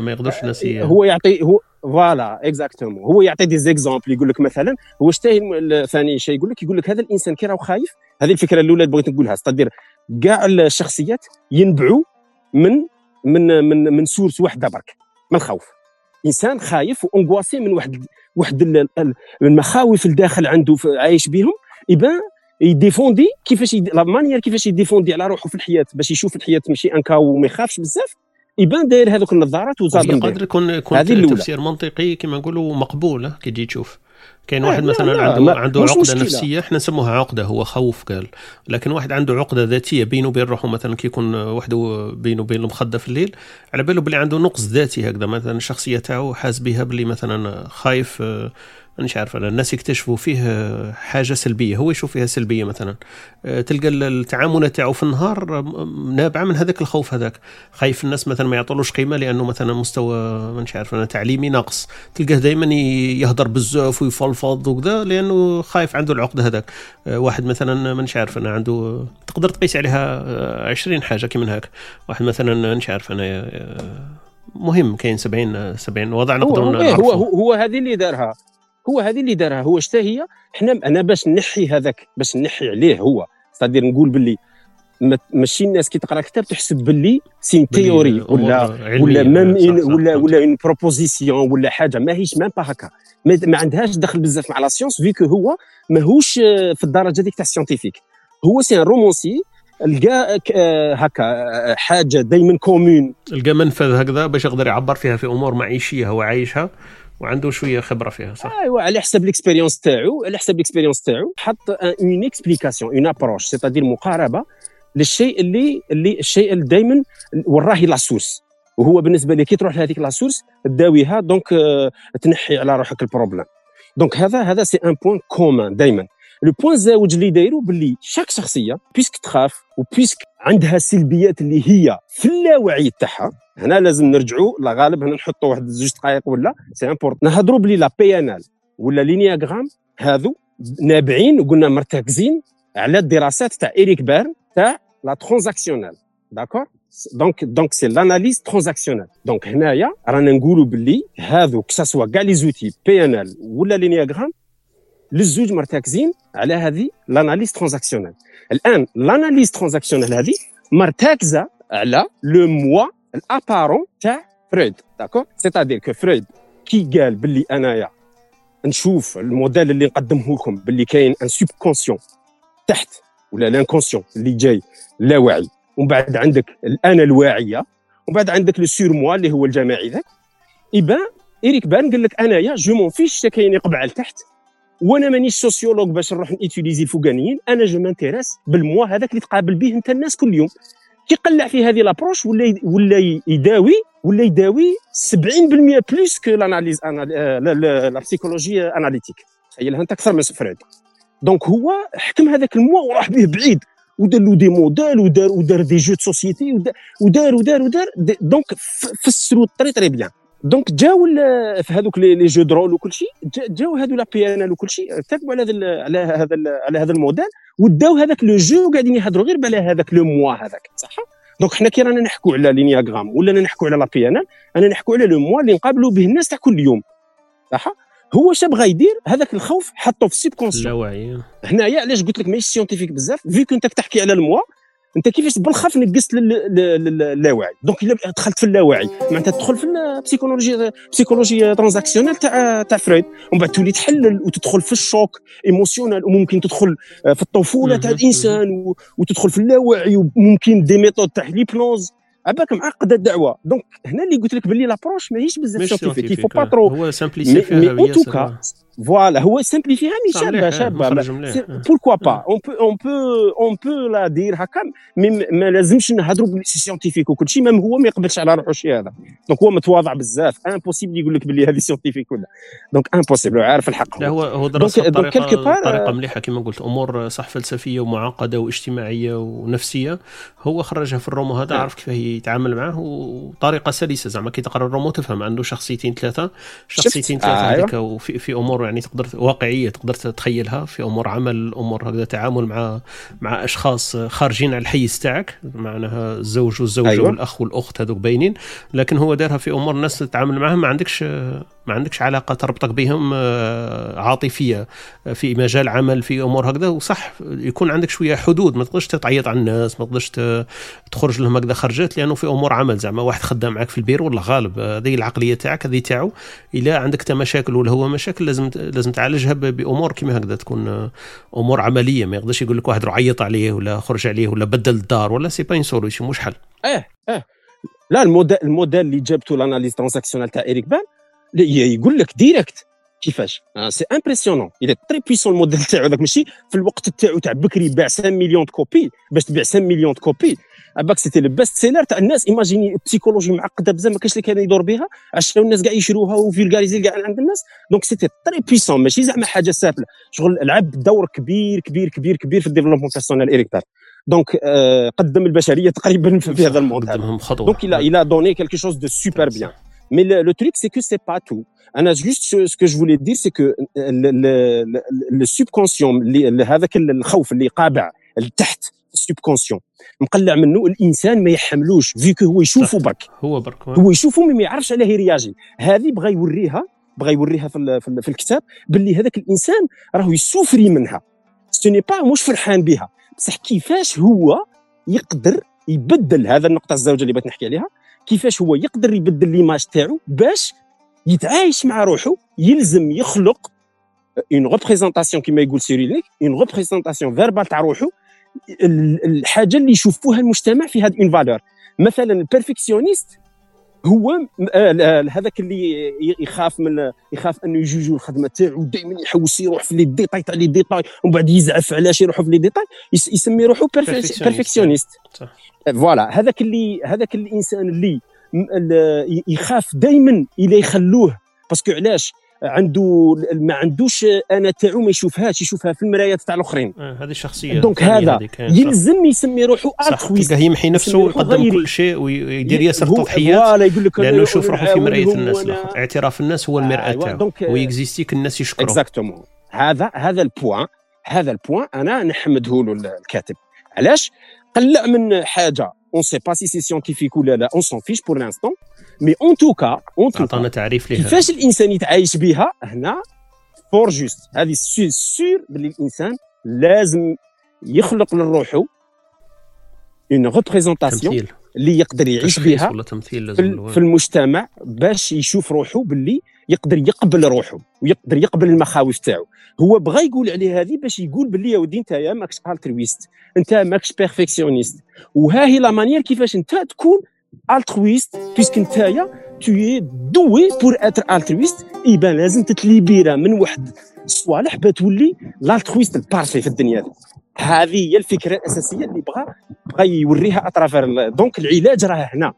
ما يقدرش الناس هو يعطي هو voilà exactement هو يعطي des exemples يقول لك مثلا هو شتاهي ثاني شيء يقول لك يقول لك هذا الإنسان كي راهو خايف هذه الفكرة الأولى اللي بغيت نقولها c'est-à-dire كاع الشخصيات ينبعوا من من من من source واحدة برك من الخوف إنسان خايف و angoissé من واحد واحد المخاوف الداخل عنده عايش بهم يبان ي défendre كيفاش la manière كيفاش ي défendre على روحه في الحياة باش يشوف الحياة ماشي أنكا وما يخافش بزاف يبان داير هذوك النظارات وزاد يقدر يكون يكون تفسير منطقي كما نقولوا مقبول كي تجي تشوف. كاين واحد مثلا عنده عنده عقدة مشكلة. نفسية إحنا نسموها عقدة هو خوف قال لكن واحد عنده عقدة ذاتية بينه وبين روحه مثلا كي يكون وحده بينه وبين المخدة في الليل على باله بلي عنده نقص ذاتي هكذا مثلا الشخصية تاعو حاس بها بلي مثلا خايف مانيش عارف أنا الناس يكتشفوا فيه حاجة سلبية هو يشوف فيها سلبية مثلا. آه، تلقى التعامل تاعو في النهار نابعه من هذاك الخوف هذاك. خايف الناس مثلا ما يعطولوش قيمة لأنه مثلا مستوى مانيش عارف أنا تعليمي ناقص. تلقاه دائما يهضر بزاف ويفلفض وكذا لأنه خايف عنده العقدة هذاك. آه، واحد مثلا مانيش عارف أنا عنده تقدر تقيس عليها 20 حاجة كي من هاك واحد مثلا مانيش عارف أنا آه، مهم كاين 70 70 وضع نقدر هو هو, هو, هو هذه اللي دارها. هو هذه اللي دارها. هو شتا هي؟ حنا أنا باش نحي هذاك باش نحي عليه هو. صدير نقول باللي ماشي الناس كي تقرا كتاب تحسب باللي c'est une théorie ولا ولا même ولا ولا une proposition ولا حاجة. ماهيش même pas هكا. ما عندهاش دخل بزاف مع la science vu que هو ماهوش في الدرجة ديك تاع ال scientifique هو c'est un romancier لقى هكا حاجة دائما comment لقى منفذ هكذا باش يقدر يعبر فيها في أمور معيشية هو عايشها. وعنده شوية خبرة فيها صح؟ ايوا على حسب ال expérience تاعو على حسب ال expérience تاعو حط une explication une approche c'est-à-dire مقاربة للشيء اللي اللي الشيء اللي دائما وراه la source وهو بالنسبة لي كي تروح لهذيك la source تداويها donc تنحي على روحك ال problème donc هذا هذا c'est un point commun دائما le point زاوج اللي دايرو باللي chaque شخصية puisque تخاف و puisque عندها سلبيات اللي هي في اللاوعي تاعها. هنا لازم نرجعوا لا غالب هنا نحطوا واحد زوج دقائق ولا c'est important نهضروا بلي la PNL ولا l'ennéagramme هذو نابعين وقلنا مرتكزين على الدراسات تاع إيريك بيرن تاع la transactionnelle d'accord donc donc c'est l'analyse transactionnelle donc هنايا رانا نقولوا باللي هذو que ce soit كاع les outils PNL ولا l'ennéagramme للزوج مرتكزين على هذه l'analyse transactionnelle الآن l'analyse transactionnelle هذه مرتكزة على le moi ال apparent تاع فرويد d'accord c'est-à-dire que فرويد كي قال باللي أنايا نشوف الموديل اللي نقدمه لكم باللي كاين un subconscient تحت ولا l'inconscient اللي جاي لا وعي. ومن بعد عندك الانا الواعية ومن بعد عندك le surmoi اللي هو الجماعي ذاك. يبان إيريك بيرن قال لك أنايا je m'en fiche كاين يقبع لتحت. وأنا مانيش sociologue باش نروح n utiliser الفوقانيين أنا je m'intéresse بال moi هذاك اللي تقابل به أنت الناس كل يوم. كيقلع في هذه l'approche ولا ولا يداوي ولا يداوي 70% plus que l'analyse la psychologie analytique تخيلها أنت أكثر من فرويد donc هو حكم هذاك ال moi وراح به بعيد. ودار له des modèles ودار ودار des jeux société ودار ودار ودار donc فسروا très bien donc جاو في هذوك les jeux de rôle وكل شيء جاو هذو la PNL وكل شيء ارتكبوا على هذا على هذا على هذا الموديل وداو هذاك le jeu وقاعدين يهضروا غير على هذاك le moi هذاك صح؟ donc حنا كي رانا نحكوا على l'ennéagramme ولا نحكوا على la PNL أنا نحكوا على le moi اللي نقابلوا به الناس تاع كل يوم صح؟ هو اش بغى يدير هذاك الخوف حطه في ال subconscient اللاوعي هنايا علاش قلت لك ماشي scientifique بزاف vu que انت تحكي على ال moi انت كيفاش بالخف نقصت للاواعي donc الا دخلت في اللاواعي معناتها تدخل في ال psychologie psychologie transactionnelle تاع تاع فرويد ومن بعد تولي تحلل وتدخل في ال choc émotionnel وممكن تدخل في الطفولة تاع الإنسان وتدخل في اللاواعي وممكن des méthodes تاع l'hypnose عباك معقده الدعوة. donc هنا اللي قلت لك باللي l'approche ماهيش بزاف scientifique il faut pas trop هو simplifié ها mais en tout cas voilà هو mais شابه شابه pourquoi pas un peu un peu un peu لا دير هكا ما لازمش نهضروا باللي c'est scientifique وكل شيء même هو ما يقبلش على روحه الشيء هذا donc هو متواضع بزاف impossible يقول لك باللي هذه scientifique ولا donc impossible عارف الحق هو هو درس بطريقه بطريقة مليحة كما قلت أمور صح فلسفية ومعقدة واجتماعية ونفسية. هو خرجها في الرومو هذا عرف كيف يتعامل معه؟ وطريقة سلسة زعما كي تقرأ الرومو تفهم عنده شخصيتين ثلاثة. شخصيتين ثلاثة آه هذيك وفي في أمور يعني تقدر واقعية تقدر تتخيلها في أمور عمل أمور هكذا تعامل مع مع أشخاص خارجين على الحيز تاعك معناها الزوج والزوجة أيوة. والأخ والأخت هذوك باينين لكن هو دارها في أمور الناس تتعامل معها ما عندكش ما عندكش علاقة تربطك بهم آه، عاطفية في مجال عمل في أمور هكذا وصح يكون عندك شوية حدود ما تقدرش تعيط على الناس ما تقدرش تخرج لهم هكذا خرجات لأنه في أمور عمل زعما واحد خدام معك في البير ولا غالب هذه العقلية تاعك هذه تاعو إلا عندك انت مشاكل ولا هو مشاكل لازم لازم تعالجها بأمور كيما هكذا تكون أمور عملية. ما يقدرش يقول لك واحد روح عيط عليه ولا خرج عليه ولا بدل الدار ولا c'est pas solution مش حل. آه آه لا ال modèle ال modèle اللي جابته l'analyse transactionnelle تاع إيريك بيرن يقول لك direct كيفاش؟ c'est impressionnant il est très puissant ال modèle تاعو. هذاك ماشي في الوقت تاعو تاع بكري باع 5 مليون copies باش تبيع 5 مليون copies parce que c'était le best-seller تاع الناس imaginez psychologie معقدة بزاف. ما كاينش اللي كان يدور بها. عشان الناس كاع يشروها و vulgarisée كاع عند الناس. donc c'était très puissant ماشي زعما حاجة سهله شغل لعب دور كبير كبير كبير كبير في ال développement personnel إيريك بيرن. donc آه قدم البشرية تقريبا في هذا الموضوع. donc il a il a donné quelque chose de super bien Mais le, le truc, c'est que c'est pas tout. أنا juste ce que je voulais dire c'est que le subconscient هذاك الخوف اللي قابع لتحت ال subconscient مقلع منه الإنسان ما يحملوش فيكو هو يشوفه برك. هو برك. هو يشوفه ما يعرفش عليه يرياجي. هذه بغى يوريها بغى يوريها في, في الكتاب باللي هذاك الإنسان راهو ي souffrir منها. ce n'est pas مش فرحان بها. بصح كيفاش هو يقدر يبدل هذا النقطة الزوجة اللي بغيت نحكي عليها؟ كيفاش هو يقدر يبدل l'image تاعو باش يتعايش مع روحه يلزم يخلق une représentation كما يقول سيريلنيك une représentation verbale تاع روحه الحاجة اللي يشوفوها المجتمع في هذه une valeur مثلا ال perfectionniste هو آه، هذاك اللي يخاف من يخاف أنه يجوجو الخدمة تاعو دائما يحوس يروح في les détails تاع les détails ومن بعد يزعف علاش يروح في les détails يسمي روحه perfectionniste voilà هذاك اللي هذاك الإنسان اللي يخاف دائما إلى يخلوه. parce que علاش؟ عنده ما عندوش أنا تاعو ما يشوفهاش يشوفها في المرايات تاع الأخرين. آه هذه الشخصيه donc هذا يلزم يسمي روحه altruiste تلقاه يمحي نفسه ويقدم كل شيء ويدير ياسر تضحيات لأنه يشوف روحه في مراية الناس الآخر اعتراف الناس هو المرأة تاعو. ويكزيستيك الناس يشكروه exactement هذا هذا ال point هذا ال point أنا نحمده له الكاتب. علاش؟ قلع من حاجة. on sait pas si c'est scientifique ولا لا on s'en fiche pour l'instant mais en tout cas en tout cas عطانا تعريف ليها كيفاش الانسان يتعايش بها هنا faut juste هذه sûr باللي الانسان لازم يخلق لروحه une représentation اللي يقدر يعيش بها ولا تمثيل لازم في المجتمع باش يشوف روحه باللي يقدر يقبل روحه ويقدر يقبل المخاوف تاعو. هو بغى يقول عليه هذه باش يقول باللي يا ودي انت ماكش altruiste انت ماكش perfectionniste وها هي la manière كيفاش انت تكون altruiste puisque انت tu dois pour être altruiste يبان لازم تت libérer من واحد الصوالح بتولي l'altruiste ال parfait في الدنيا دي هذه هي الفكرة الأساسية اللي بغى بغى يوريها à travers donc العلاج راه هنا.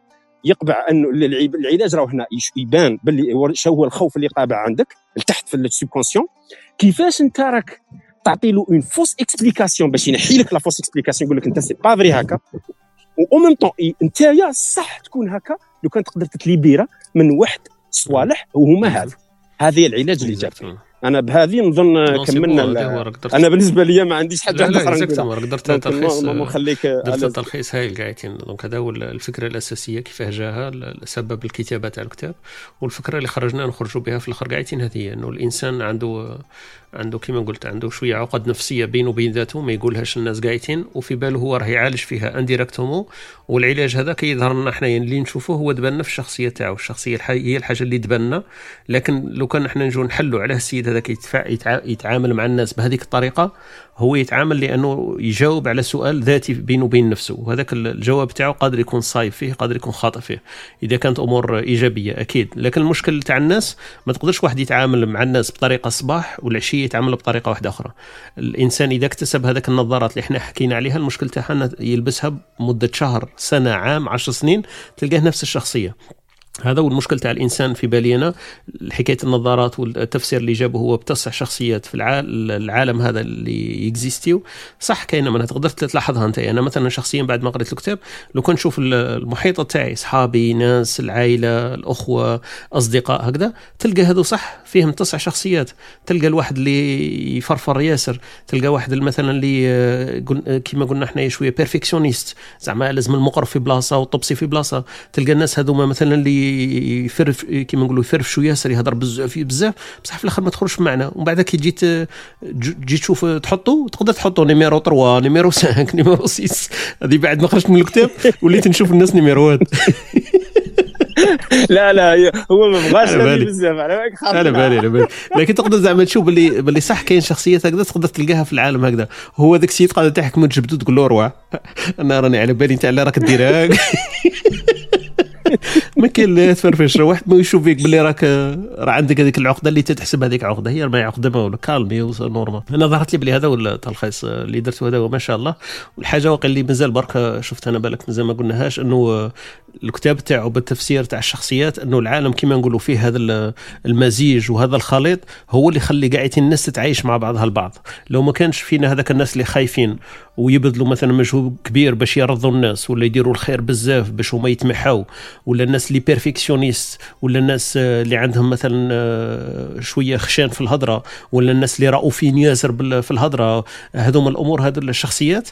يقبع انه العلاج راه هنا يبان باللي شو هو الخوف اللي قابع عندك لتحت في ال subconscient كيفاش أنت راك تعطي له une fausse explication باش ينحي لك la fausse explication يقول لك أنت c'est pas vrai هكا. و même temps أنت صح تكون هكا لو كان تقدر تت libérer من واحد صوالح وهما هذا. هذه العلاج اللي جاب أنا بهذه نظن كملنا أنا بالنسبة لي ما عنديش حاجة لا لا exactement درت تلخيص نخليك درت تلخيص هايل قاعدين donc هذا هو الفكرة الأساسية كيفاه جاها سبب الكتابة تاع الكتاب والفكرة اللي خرجنا نخرجوا بها في الآخر قاعدين هذه إنه الإنسان عنده عنده كما قلت عنده شوية عقد نفسية بينه وبين ذاته ما يقولهاش الناس قاعدين وفي باله هو راه يعالج فيها indirectement والعلاج هذا كيظهر لنا حنايا اللي نشوفوه هو تبان في الشخصية تاعو الشخصية هي الحاجة اللي تبان لكن لو كان إحنا نجو نحلوا على السيد هذاك يتعامل مع الناس بهذيك الطريقة هو يتعامل لأنه يجاوب على سؤال ذاتي بينه وبين نفسه. وهذاك الجواب تاعو قادر يكون صايب فيه قادر يكون خاطئ فيه. إذا كانت أمور إيجابية أكيد. لكن المشكل تاع الناس ما تقدرش واحد يتعامل مع الناس بطريقة الصباح والعشية يتعامل بطريقة واحدة أخرى. الإنسان إذا اكتسب هذاك النظارات اللي إحنا حكينا عليها المشكل تاعها يلبسها مده شهر سنة عام عشر سنين تلقاه نفس الشخصية. هذا هو المشكل تاع الإنسان في بالي أنا حكاية النظارات والتفسير اللي جابه هو بتسع شخصيات في العالم هذا اللي يكزيستيو. صح كاينة منها تقدر تلاحظها أنت. أنا مثلا شخصيا بعد ما قريت الكتاب لو كنت نشوف المحيط تاعي اصحابي ناس العائلة الأخوة أصدقاء هكذا تلقى هذو صح فيهم تسع شخصيات. تلقى الواحد اللي يفرفر ياسر تلقى واحد مثلا اللي كما قلنا إحنا شوية بيرفكسيونيست زعما لازم المقرف في بلاصة والطبسي في بلاصة. تلقى الناس هذوما مثلا اللي يفرف كيما نقولوا يفرفشوا ياسر يهضر بزاف بزاف. بصح في الآخر ما تخرجش معنا ومن بعد كي جيت تجي تشوف تحطوا تقدر تحطوا numéro 3 numéro 5 numéro 6 هذه بعد ما خرجت من الكتاب وليت نشوف الناس numéro ات. لا لا هو ما بغاش بزاف على بالك على بالي على بالي. لكن تقدر زعما تشوف باللي باللي صح كاين شخصيات هكذا تقدر تلقاها في العالم هكذا. هو ذاك السيد قاعد تحكم تجبدو تقول له روح أنا راني على بالي أنت على راك دير ما كاين لا تفرفش واحد ما يشوف فيك باللي راك راه عندك هذيك العقدة اللي تتحسب هذيك عقده هي ما عقدة ما ولا calme et normal أنا ظهرت لي بلي هذا هو التلخيص اللي درته هذا هو ما شاء الله. والحاجة واقع اللي مازال برك شفت أنا بالك مازال ما قلناهاش أنه الكتاب تاعو بالتفسير تاع الشخصيات أنه العالم كما نقولوا فيه هذا المزيج وهذا الخليط هو اللي يخلي قاعدين الناس تتعايش مع بعضها البعض. لو ما كانش فينا هذاك الناس اللي خايفين ويبذلوا مثلا مجهود كبير باش يرضوا الناس ولا يديروا الخير بزاف باش هما يتمحوا ولا الناس اللي perfectionnistes ولا الناس اللي عندهم مثلا آه، شوية خشان في الهضرة ولا الناس اللي رؤوفين ياسر في الهضرة هذوما الأمور هذو الشخصيات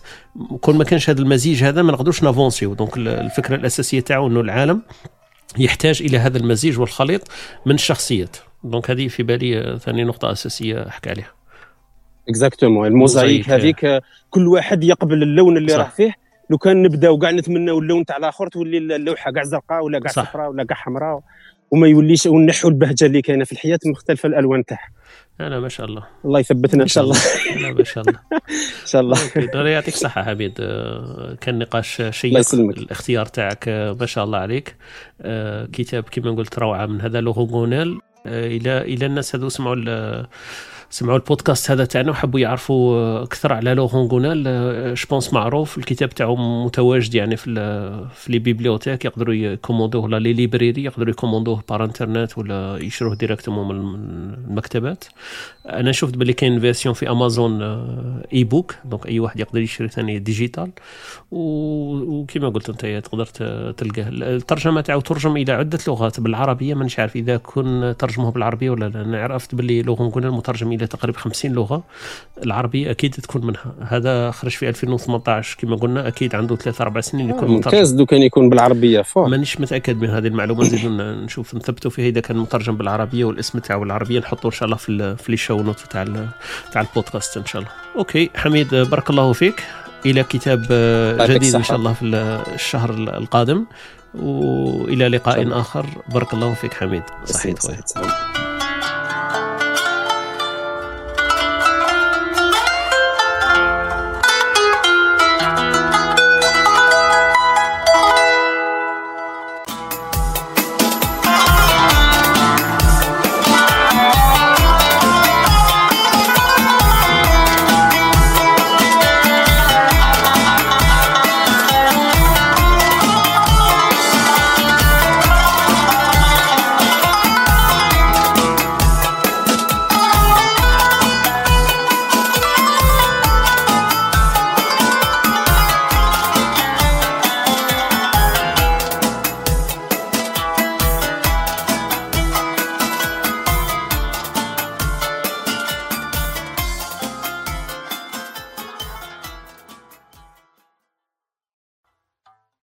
كون ما كانش هذا المزيج هذا ما نقدروش n avanciو. donc الفكرة الأساسية تاعو إنه العالم يحتاج إلى هذا المزيج والخليط من الشخصيات. donc هذه في بالي ثاني نقطة أساسية أحكي عليها. exactement ال mosaïque هذيك كل واحد يقبل اللون اللي راح فيه. لو كان نبداو كاع نتمناو اللون تاع الآخر تولي اللوحة كاع زرقاء ولا كاع صفراء ولا كاع حمراء وما يوليش ونحوا البهجة اللي كاينة في الحياة مختلفة الألوان تاعها. أنا ما شاء الله. الله يثبتنا إن شاء الله. لا ما شاء الله. إن شاء الله. الله يعطيك الصحه حميد. آه، كان نقاش شيق. الاختيار تاعك آه، ما شاء الله عليك. آه، كتاب كما قلت روعة من هذا l'original إلى إلى الناس هذو سمعوا سمعوا البودكاست هذا تاعنا وحبوا يعرفوا أكثر على l'original بونس معروف الكتاب تاعو متواجد يعني في في les bibliothèques. يقدروا يكوموندوه ولا لي ليبريري يقدروا يكوموندوه بار انترنت ولا يشروه directement من المكتبات. أنا شفت باللي كاين version في امازون e-book donc أي واحد يقدر يشري ثاني digital وكما قلت أنت تقدر تلقاه. الترجمة تاعو ترجم إلى عدة لغات. بالعربية مانيش عارف إذا كن ترجموه بالعربية ولا لا. أنا عرفت باللي l'original مترجم إلى تقريبا 50 لغة. العربية أكيد تكون منها. هذا خرج في 2018 كما قلنا أكيد عنده ثلاث أربع سنين يكون ممتاز. دو كان يكون بالعربية فوق. مانيش متأكد من هذه المعلومة. نزيد نشوف. نثبتوا فيه إذا كان مترجم بالعربية والاسم تاعو بالعربية. نحطه إن شاء الله في في les show notes تاع تاع البودكاست إن شاء الله. okay حميد بارك الله فيك. إلى كتاب جديد إن شاء الله في الشهر القادم. والى لقاء آخر. بارك الله فيك حميد. صحيح